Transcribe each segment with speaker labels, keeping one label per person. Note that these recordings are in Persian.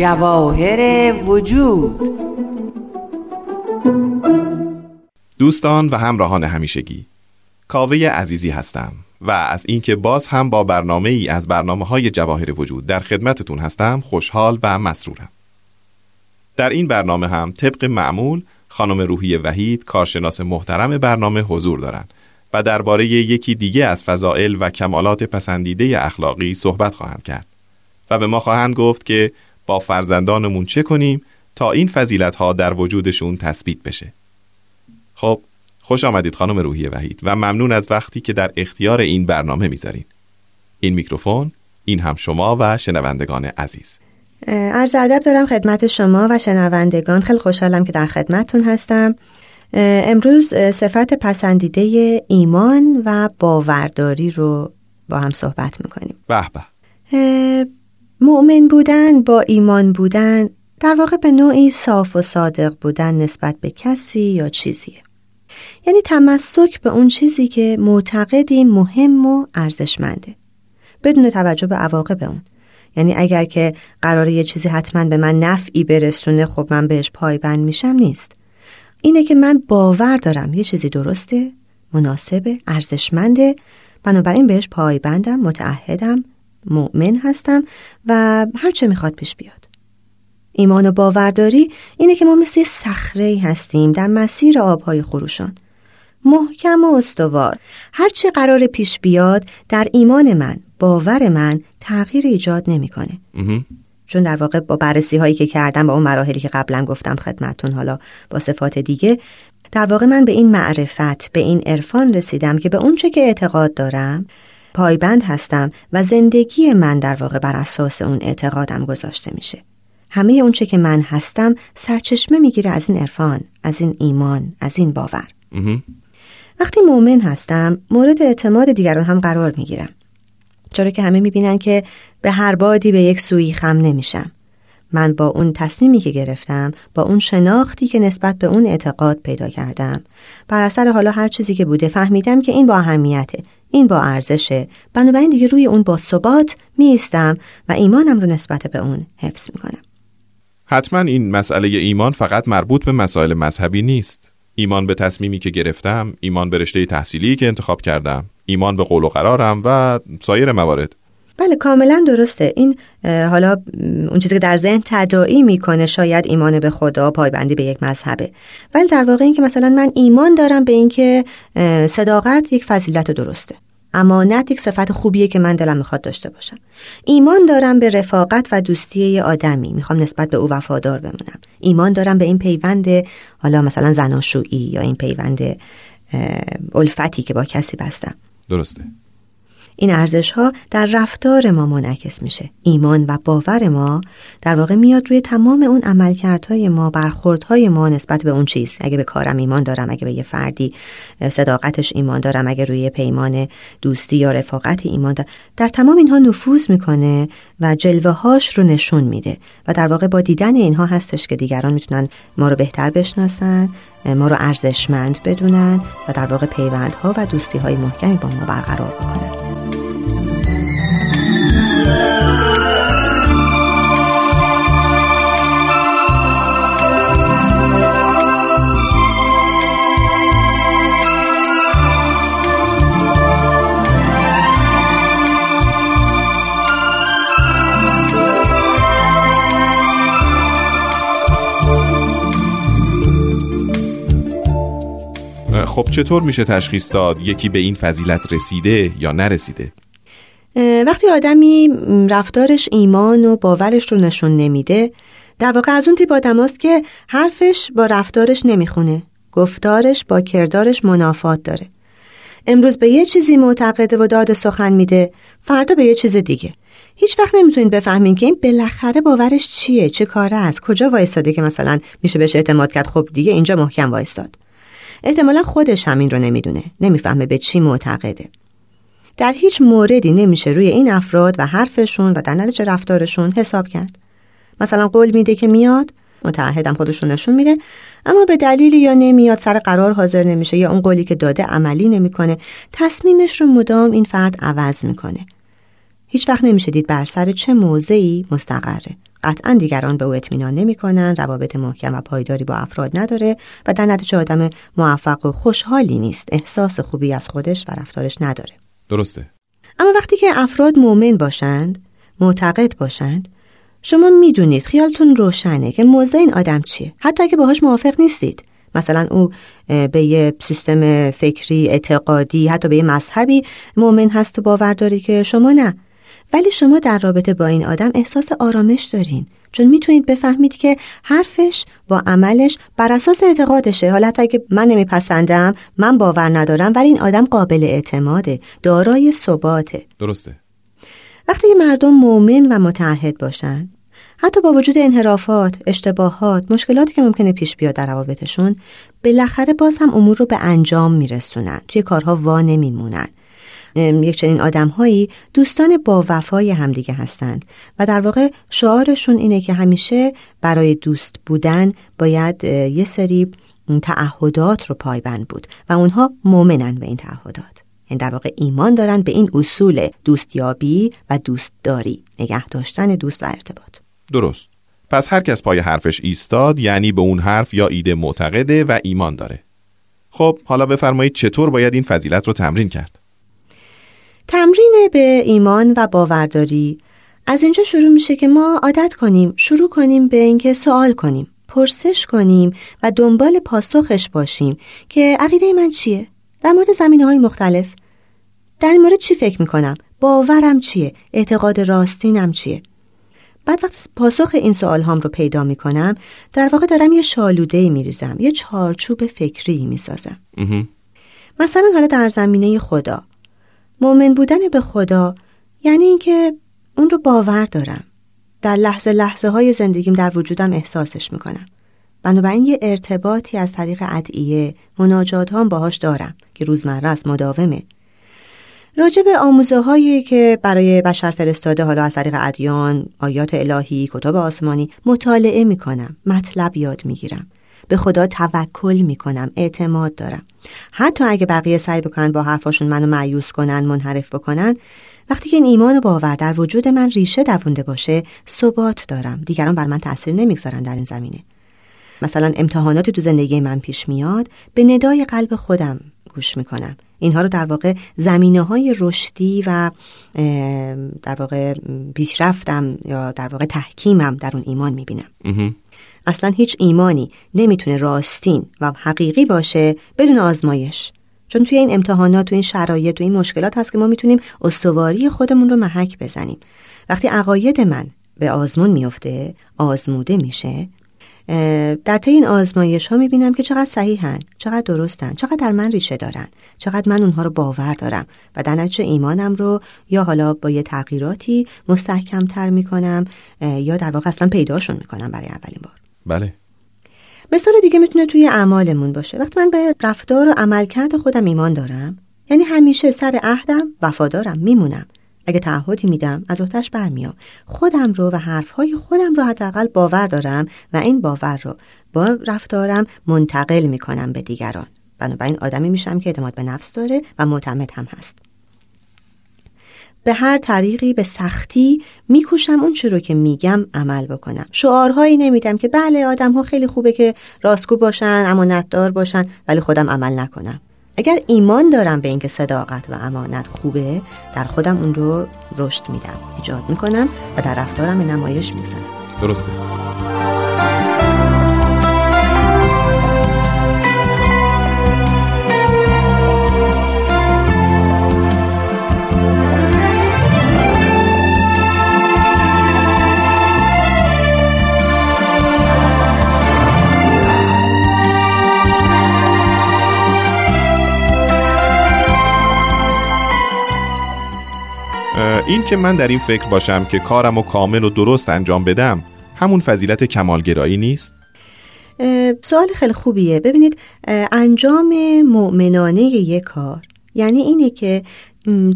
Speaker 1: جواهر وجود.
Speaker 2: دوستان و همراهان همیشگی کاوه عزیزی هستم و از اینکه باز هم با برنامه ای از برنامه های جواهر وجود در خدمتتون هستم خوشحال و مسرورم. در این برنامه هم طبق معمول خانم روحی وحید کارشناس محترم برنامه حضور دارند و درباره یکی دیگه از فضائل و کمالات پسندیده اخلاقی صحبت خواهند کرد و به ما خواهند گفت که با فرزندانمون چه کنیم تا این فضیلت ها در وجودشون تثبیت بشه. خب خوش آمدید خانم روحی وحید و ممنون از وقتی که در اختیار این برنامه می‌ذارین. این میکروفون این هم شما و شنوندگان عزیز.
Speaker 3: عرض ادب دارم خدمت شما و شنوندگان. خیلی خوشحالم که در خدمتتون هستم. امروز صفت پسندیده ایمان و باورداری رو با هم صحبت می‌کنیم.
Speaker 2: به به.
Speaker 3: مؤمن بودن با ایمان بودن در واقع به نوعی صاف و صادق بودن نسبت به کسی یا چیزیه. یعنی تمسک به اون چیزی که معتقدی مهم و ارزشمنده بدون توجه به عواقب اون. یعنی اگر که قراره یه چیزی حتما به من نفعی برسونه خب من بهش پایبند میشم نیست. اینه که من باور دارم یه چیزی درسته مناسبه ارزشمنده. بنابراین بهش پایبندم متعهدم مؤمن هستم و هرچه می‌خواد پیش بیاد. ایمان و باورداری اینه که ما مثل صخره هستیم در مسیر آبهای خروشان. محکم و استوار. هرچی قرار پیش بیاد در ایمان من باور من تغییر ایجاد نمی‌کنه. چون در واقع با بررسی هایی که کردم با اون مراحلی که قبلا گفتم خدمتون حالا با صفات دیگه در واقع من به این معرفت به این عرفان رسیدم که به اونچه که اعتقاد دارم پایبند هستم و زندگی من در واقع بر اساس اون اعتقادم گذاشته میشه. همه اونچه که من هستم سرچشمه می‌گیره از این عرفان از این ایمان از این باور. وقتی مؤمن هستم مورد اعتماد دیگران هم قرار می‌گیرم. چرا که همه می‌بینن که به هر بادی به یک سوی خم نمیشم. من با اون تصمیمی که گرفتم با اون شناختی که نسبت به اون اعتقاد پیدا کردم. بر اثر حالا هر چیزی که بوده فهمیدم که این با اهمیته این با ارزشه. بنابراین دیگه روی اون با ثبات میستم و ایمانم رو نسبت به اون حفظ می‌کنم.
Speaker 2: حتما این مسئله ایمان فقط مربوط به مسائل مذهبی نیست. ایمان به تصمیمی که گرفتم ایمان به رشته تحصیلی که انتخاب کردم. ایمان به قول و قرارم و سایر موارد.
Speaker 3: بله کاملا درسته. این حالا اون چیزی که در ذهن تداعی می‌کنه شاید ایمان به خدا پایبندی به یک مذهبه. ولی در واقع این که مثلا من ایمان دارم به اینکه صداقت یک فضیلت درسته امانت یک صفت خوبیه که من دلم می‌خواد داشته باشم. ایمان دارم به رفاقت و دوستی یه آدمی. می‌خوام نسبت به او وفادار بمونم. ایمان دارم به این پیوند حالا مثلا زناشویی یا این پیوند الفتی که با کسی بستم.
Speaker 2: درسته
Speaker 3: این ارزش ها در رفتار ما منعکس میشه. ایمان و باور ما در واقع میاد روی تمام اون عملکردهای ما برخوردهای ما نسبت به اون چیز. اگه به کارم ایمان دارم اگه به یه فردی صداقتش ایمان دارم اگه روی پیمان دوستی یا رفاقت ایمان دارم. در تمام اینها نفوذ می‌کنه و جلوه هاش رو نشون میده. و در واقع با دیدن اینها هستش که دیگران می‌تونن ما رو بهتر بشناسن ما رو ارزشمند بدونن و در واقع پیوندها و دوستی های محکمی با ما برقرار بکنن
Speaker 2: خب چطور میشه تشخیص داد یکی به این فضیلت رسیده یا نرسیده؟
Speaker 3: وقتی آدمی رفتارش ایمان و باورش رو نشون نمیده در واقع از اون تیپ آدم که حرفش با رفتارش نمی‌خونه گفتارش با کردارش منافات داره. امروز به یه چیزی معتقده و داد سخن میده فردا به یه چیز دیگه. هیچ وقت نمی‌تونید بفهمین که این بالاخره باورش چیه چه کاره است کجا وایستاده که مثلا میشه بهش اعتماد کرد خب دیگه اینجا محکم وایستاد. احتمالا خودش هم این رو نمی‌دونه. نمی‌فهمه به چی معتقده. در هیچ موردی نمیشه روی این افراد و حرفشون و در نتیجه رفتارشون حساب کرد. مثلا قول میده که میاد متعهدم خودشون نشون میده اما به دلیلی یا نمیاد سر قرار حاضر نمیشه یا اون قولی که داده عملی نمی‌کنه تصمیمش رو مدام این فرد عوض می‌کنه. هیچ وقت نمیشه دید بر سر چه موضعی مستقره. قطعا دیگران به او اطمینان نمی‌کنن روابط محکم و پایداری با افراد نداره و در نتیجه آدم موفق و خوشحالی نیست. احساس خوبی از خودش و رفتارش نداره.
Speaker 2: درسته.
Speaker 3: اما وقتی که افراد مؤمن باشند معتقد باشند شما می‌دونید خیالتون روشنه که موضع این آدم چیه. حتی اگه باهاش موافق نیستید. مثلا او به یه سیستم فکری اعتقادی حتی به یه مذهبی مؤمن هست و باور داری که شما نه. ولی شما در رابطه با این آدم احساس آرامش دارین. چون می‌تونید بفهمید که حرفش با عملش بر اساس اعتقادشه. حالا حتی اگه من نمیپسندم من باور ندارم ولی این آدم قابل اعتماده. دارای ثباته.
Speaker 2: درسته.
Speaker 3: وقتی مردم مؤمن و متعهد باشند حتی با وجود انحرافات، اشتباهات، مشکلاتی که ممکنه پیش بیاد در روابطشون بالاخره باز هم امور رو به انجام میرسونن. توی کارها وا نمیمونن. یک چنین آدمهایی دوستان با وفای همدیگه هستند و در واقع شعارشون اینه که همیشه برای دوست بودن باید یه سری تعهدات رو پایبند بود و اونها مؤمنن به این تعهدات. یعنی در واقع ایمان دارن به این اصول دوستیابی و دوستداری نگه داشتن دوست و ارتباط.
Speaker 2: درست. پس هر کس پای حرفش ایستاد یعنی به اون حرف یا ایده معتقده و ایمان داره. خب حالا بفرمایید چطور باید این فضیلت رو تمرین کرد؟
Speaker 3: تمرین به ایمان و باورداری. از اینجا شروع میشه که ما عادت کنیم شروع کنیم به اینکه سوال کنیم پرسش کنیم و دنبال پاسخش باشیم که عقیده من چیه؟ در مورد زمینه های مختلف. در این مورد چی فکر می‌کنم؟ باورم چیه؟ اعتقاد راستینم چیه؟ بعد وقتی پاسخ این سوال هام رو پیدا می‌کنم در واقع دارم یه شالوده میریزم یه چارچوب فکری می‌سازم. مثلا حالا در زمینه خدا. مؤمن بودن به خدا یعنی اینکه اون رو باور دارم. در لحظه لحظه های زندگیم در وجودم احساسش می‌کنم. بنابراین یه ارتباطی از طریق ادعیه مناجات هم باهاش دارم که روزمره است مداومه. راجع به آموزه هایی که برای بشر فرستاده حالا از طریق ادیان، آیات الهی، کتاب آسمانی مطالعه می‌کنم، مطلب یاد می‌گیرم. به خدا توکل می‌کنم، اعتماد دارم. حتی اگه بقیه سعی بکنن با حرفاشون منو معیوس کنن، منحرف بکنن، وقتی که این ایمان و باور در وجود من ریشه دوونده باشه، ثبات دارم. دیگران بر من تاثیر نمی‌گذارن در این زمینه. مثلا امتحاناتی تو زندگی من پیش میاد به ندای قلب خودم گوش می‌کنم. اینها رو در واقع زمینه های رشدی و در واقع پیشرفتم یا در واقع تحکیمم در اون ایمان می‌بینم. اصلا هیچ ایمانی نمی‌تونه راستین و حقیقی باشه بدون آزمایش. چون توی این امتحانات تو این شرایط تو این مشکلات هست که ما می‌تونیم استواری خودمون رو محک بزنیم. وقتی عقاید من به آزمون میفته آزموده میشه در طی این آزمایش ها می‌بینم که چقدر صحیحن چقدر درستن چقدر در من ریشه دارن چقدر من اونها رو باور دارم و در نتیجه ایمانم رو یا حالا با یه تغییراتی مستحکم تر می‌کنم یا در واقع اصلا پیداشون می‌کنم برای اولین بار.
Speaker 2: بله.
Speaker 3: مثال دیگه می‌تونه توی اعمالمون باشه. وقتی من به رفتار و عملکرد خودم ایمان دارم یعنی همیشه سر عهدم وفادارم میمونم. اگه تعهدی میدم از آتش برمیام. خودم رو و حرفهای خودم رو حداقل باور دارم و این باور رو با رفتارم منتقل می‌کنم به دیگران. بنابراین آدمی میشم که اعتماد به نفس داره و معتمد هم هست. به هر طریقی به سختی میکوشم اون رو که میگم عمل بکنم. شعارهایی نمیدم که بله آدم ها خیلی خوبه که راستگو باشن امانتدار باشن ولی خودم عمل نکنم. اگر ایمان دارم به اینکه صداقت و امانت خوبه در خودم اون رو رشد میدم ایجاد می‌کنم و در رفتارم نمایش می‌ذارم
Speaker 2: درسته. این که من در این فکر باشم که کارم و کامل و درست انجام بدم همون فضیلت کمالگرایی نیست؟
Speaker 3: سوال خیلی خوبیه. ببینید انجام مؤمنانه یک کار. یعنی اینه که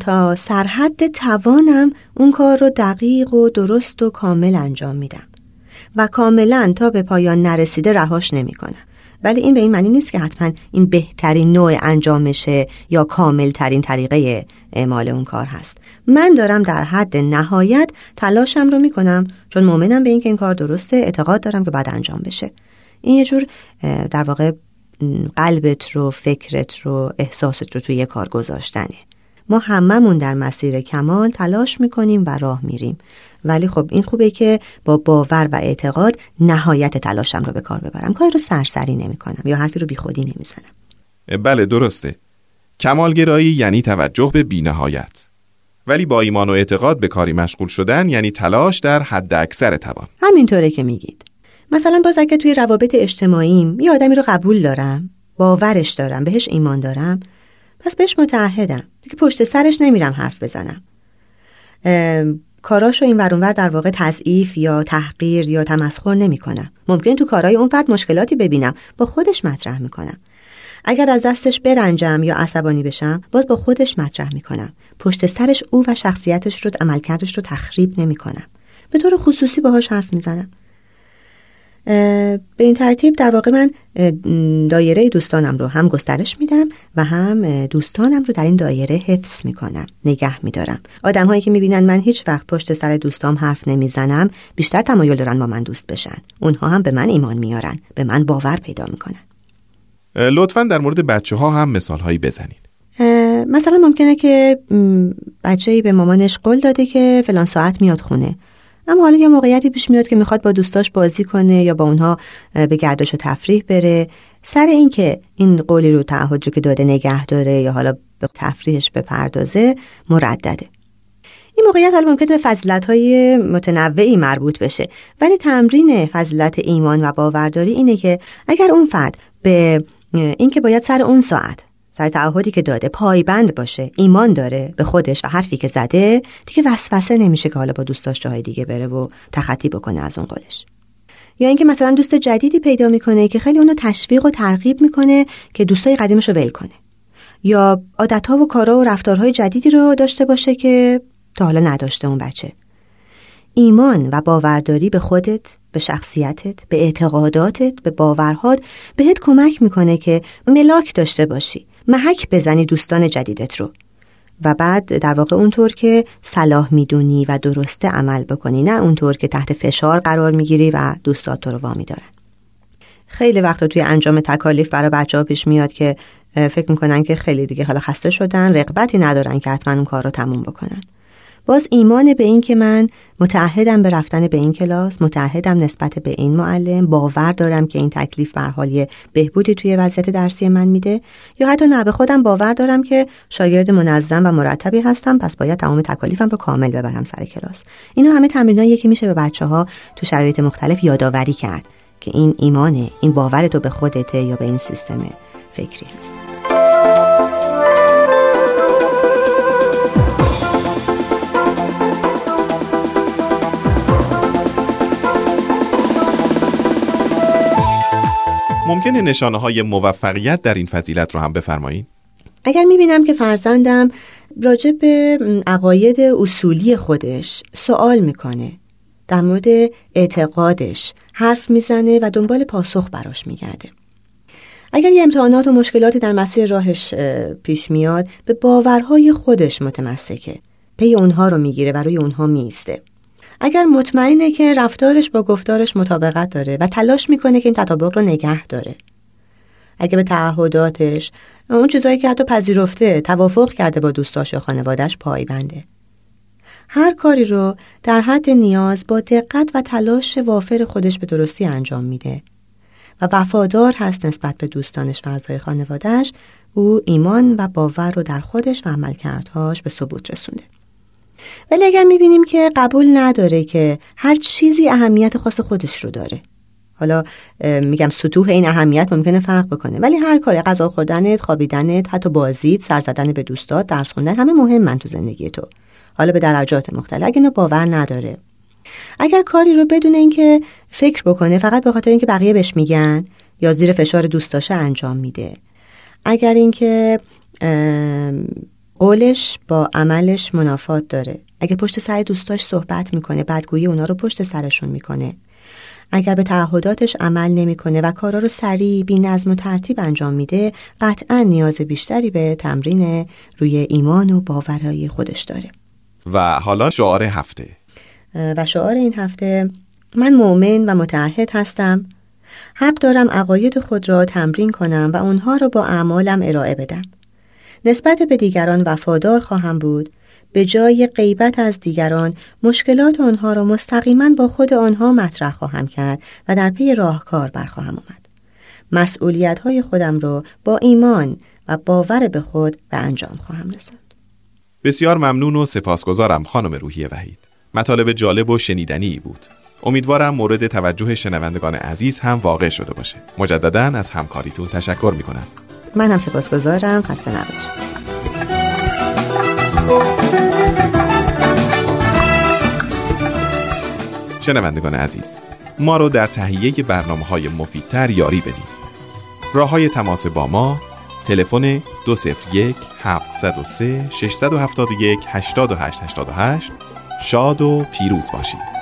Speaker 3: تا سرحد توانم اون کار رو دقیق و درست و کامل انجام میدم. و کاملا تا به پایان نرسیده رهاش نمی‌کنم. ولی این به این معنی نیست که حتما این بهترین نوع انجامشه یا کامل ترین طریقه اعمال اون کار هست. من دارم در حد نهایت تلاشم رو می‌کنم چون مؤمنم به اینکه این کار درسته اعتقاد دارم که باید انجام بشه. این یه جور در واقع قلبت رو فکرت رو احساست رو توی یه کار گذاشتنه. ما هممون در مسیر کمال تلاش می‌کنیم و راه میریم. ولی خب این خوبه که با باور و اعتقاد نهایت تلاشم رو به کار ببرم. کاری رو سرسری نمی‌کنم یا حرفی رو بیخودی نمی‌زنم.
Speaker 2: بله درسته. کمالگرایی یعنی توجه به بینهایت. ولی با ایمان و اعتقاد به کاری مشغول شدن یعنی تلاش در حد اکثر توان.
Speaker 3: همینطوره که میگید. مثلا باز اگه توی روابط اجتماعیم یه آدمی رو قبول دارم باورش دارم بهش ایمان دارم پس بهش متعهدم. دیگه پشت سرش نمیرم حرف بزنم. کاراشو این ورونور در واقع تضعیف یا تحقیر یا تمسخر نمی‌کنم. ممکن تو کارهای اون فرد مشکلاتی ببینم. با خودش مطرح می‌کنم. اگر از دستش برنجم یا عصبانی بشم باز با خودش مطرح می‌کنم. پشت سرش او و شخصیتش رو عملکردش رو تخریب نمی‌کنم. به طور خصوصی باهاش حرف می‌زنم. به این ترتیب در واقع من دایره دوستانم رو هم گسترش میدم و هم دوستانم رو در این دایره حفظ می‌کنم نگه میدارم. آدم هایی که می‌بینن من هیچ وقت پشت سر دوستام حرف نمی‌زنم بیشتر تمایل دارن با من دوست بشن. اونها هم به من ایمان میارن به من باور پیدا می‌کنن.
Speaker 2: لطفا در مورد بچه ها هم مثال هایی بزنید
Speaker 3: مثلا ممکنه که بچه به مامانش قول داده که فلان ساعت میاد خونه. اما حالا یه موقعیتی پیش میاد که می‌خواد با دوستاش بازی کنه یا با اونها به گردش و تفریح بره. سر اینکه این قولی رو تعهد که داده نگه داره یا حالا به تفریحش بپردازه مردده. این موقعیت حالا ممکنه به فضیلت های متنوعی مربوط بشه ولی تمرین فضیلت ایمان و باورداری اینه که اگر اون فرد به اینکه باید سر اون ساعت سر تعهدی که داده پایبند باشه. ایمان داره به خودش و حرفی که زده. دیگه وسوسه نمیشه که حالا با دوستاش جاهای دیگه بره و تخطی بکنه از اون قولش. یا اینکه مثلا دوست جدیدی پیدا می‌کنه که خیلی اونو تشویق و ترغیب می‌کنه که دوستای قدیمش رو ول کنه. یا عادتها و کارا و رفتارهای جدیدی رو داشته باشه که تا حالا نداشته اون بچه. ایمان و باورداری به خودت به شخصیتت به اعتقاداتت به باورهات بهت کمک می‌کنه که ملاک داشته باشی. محک بزنی دوستان جدیدت رو. و بعد در واقع اونطور که صلاح می‌دونی و درسته عمل بکنی نه اونطور که تحت فشار قرار می‌گیری و دوستات تو رو وامی دارن خیلی وقتا توی انجام تکالیف برای بچه ها پیش میاد که فکر می‌کنن که خیلی دیگه حالا خسته شدن رقبتی ندارن که حتما اون کار رو تموم بکنن. باز ایمان به این که من متعهدم به رفتن به این کلاس متعهدم نسبت به این معلم باور دارم که این تکلیف بر حال بهبودی توی وضعیت درسی من میده. یا حتی نه به خودم باور دارم که شاگرد منظم و مرتبی هستم پس باید تمام تکالیفم رو کامل ببرم سر کلاس. اینا همه تمرینایی که میشه به بچه ها تو شرایط مختلف یادآوری کرد که این ایمانه این باور تو به خودته یا به این سیستم فکری هست.
Speaker 2: ممکنه نشانه های موفقیت در این فضیلت رو هم بفرمایید؟
Speaker 3: اگر می‌بینم که فرزندم راجع به عقاید اصولی خودش سوال می‌کنه در مورد اعتقادش حرف می‌زنه و دنبال پاسخ براش میگرده. اگر یه امتحانات و مشکلاتی در مسیر راهش پیش میاد به باورهای خودش متمسکه. پی اونها رو می‌گیره و روی اونها میسته اگر مطمئنه که رفتارش با گفتارش مطابقت داره و تلاش می‌کنه که این تطابق رو نگه داره. اگه به تعهداتش اون چیزایی که حتی پذیرفته توافق کرده با دوستاش یا خانوادش پایبنده هر کاری رو در حد نیاز با دقت و تلاش وافر خودش به درستی انجام میده. و وفادار هست نسبت به دوستانش و اعضای خانوادهش او ایمان و باور رو در خودش و عملکردهاش به ثبوت رسونده. ولی اگر می‌بینیم که قبول نداره که هر چیزی اهمیت خاص خودش رو داره. حالا میگم سطوح این اهمیت ممکنه فرق بکنه ولی هر کاری غذا خوردنت خوابیدنت حتی بازیت سر زدن به دوستات درس خوندن همه مهم من تو زندگی تو. حالا به درجات مختلف اگه اینو باور نداره. اگر کاری رو بدون اینکه فکر بکنه فقط به خاطر اینکه بقیه بهش میگن یا زیر فشار دوستاشه انجام میده. اگر اینکه قولش با عملش منافات داره. اگه پشت سر دوستاش صحبت می‌کنه بدگویی اونا رو پشت سرشون می‌کنه. اگر به تعهداتش عمل نمی‌کنه و کارا رو سریع بی نظم و ترتیب انجام میده قطعا نیاز بیشتری به تمرین روی ایمان و باورهای خودش داره.
Speaker 2: و حالا شعار هفته.
Speaker 3: و شعار این هفته من مؤمن و متعهد هستم. حق دارم عقاید خود را تمرین کنم و اونها را با اعمالم ارائه بدم. نسبت به دیگران وفادار خواهم بود. به جای غیبت از دیگران مشکلات آنها را مستقیما با خود آنها مطرح خواهم کرد و در پی راهکار برخواهم آمد. مسئولیت های خودم را با ایمان و باور به خود به انجام خواهم رساند.
Speaker 2: بسیار ممنون و سپاسگزارم خانم روحی وحید. مطالب جالب و شنیدنی بود. امیدوارم مورد توجه شنوندگان عزیز هم واقع شده باشه. مجددا از همکاریتون تشکر می‌کنم.
Speaker 3: من هم سپاسگزارم. خسته نباشید.
Speaker 2: شنوندگان عزیز ما رو در تهیه برنامه های مفیدتر یاری بدید راه های تماس با ما تلفن 201 703 671 8888 شاد و پیروز باشید.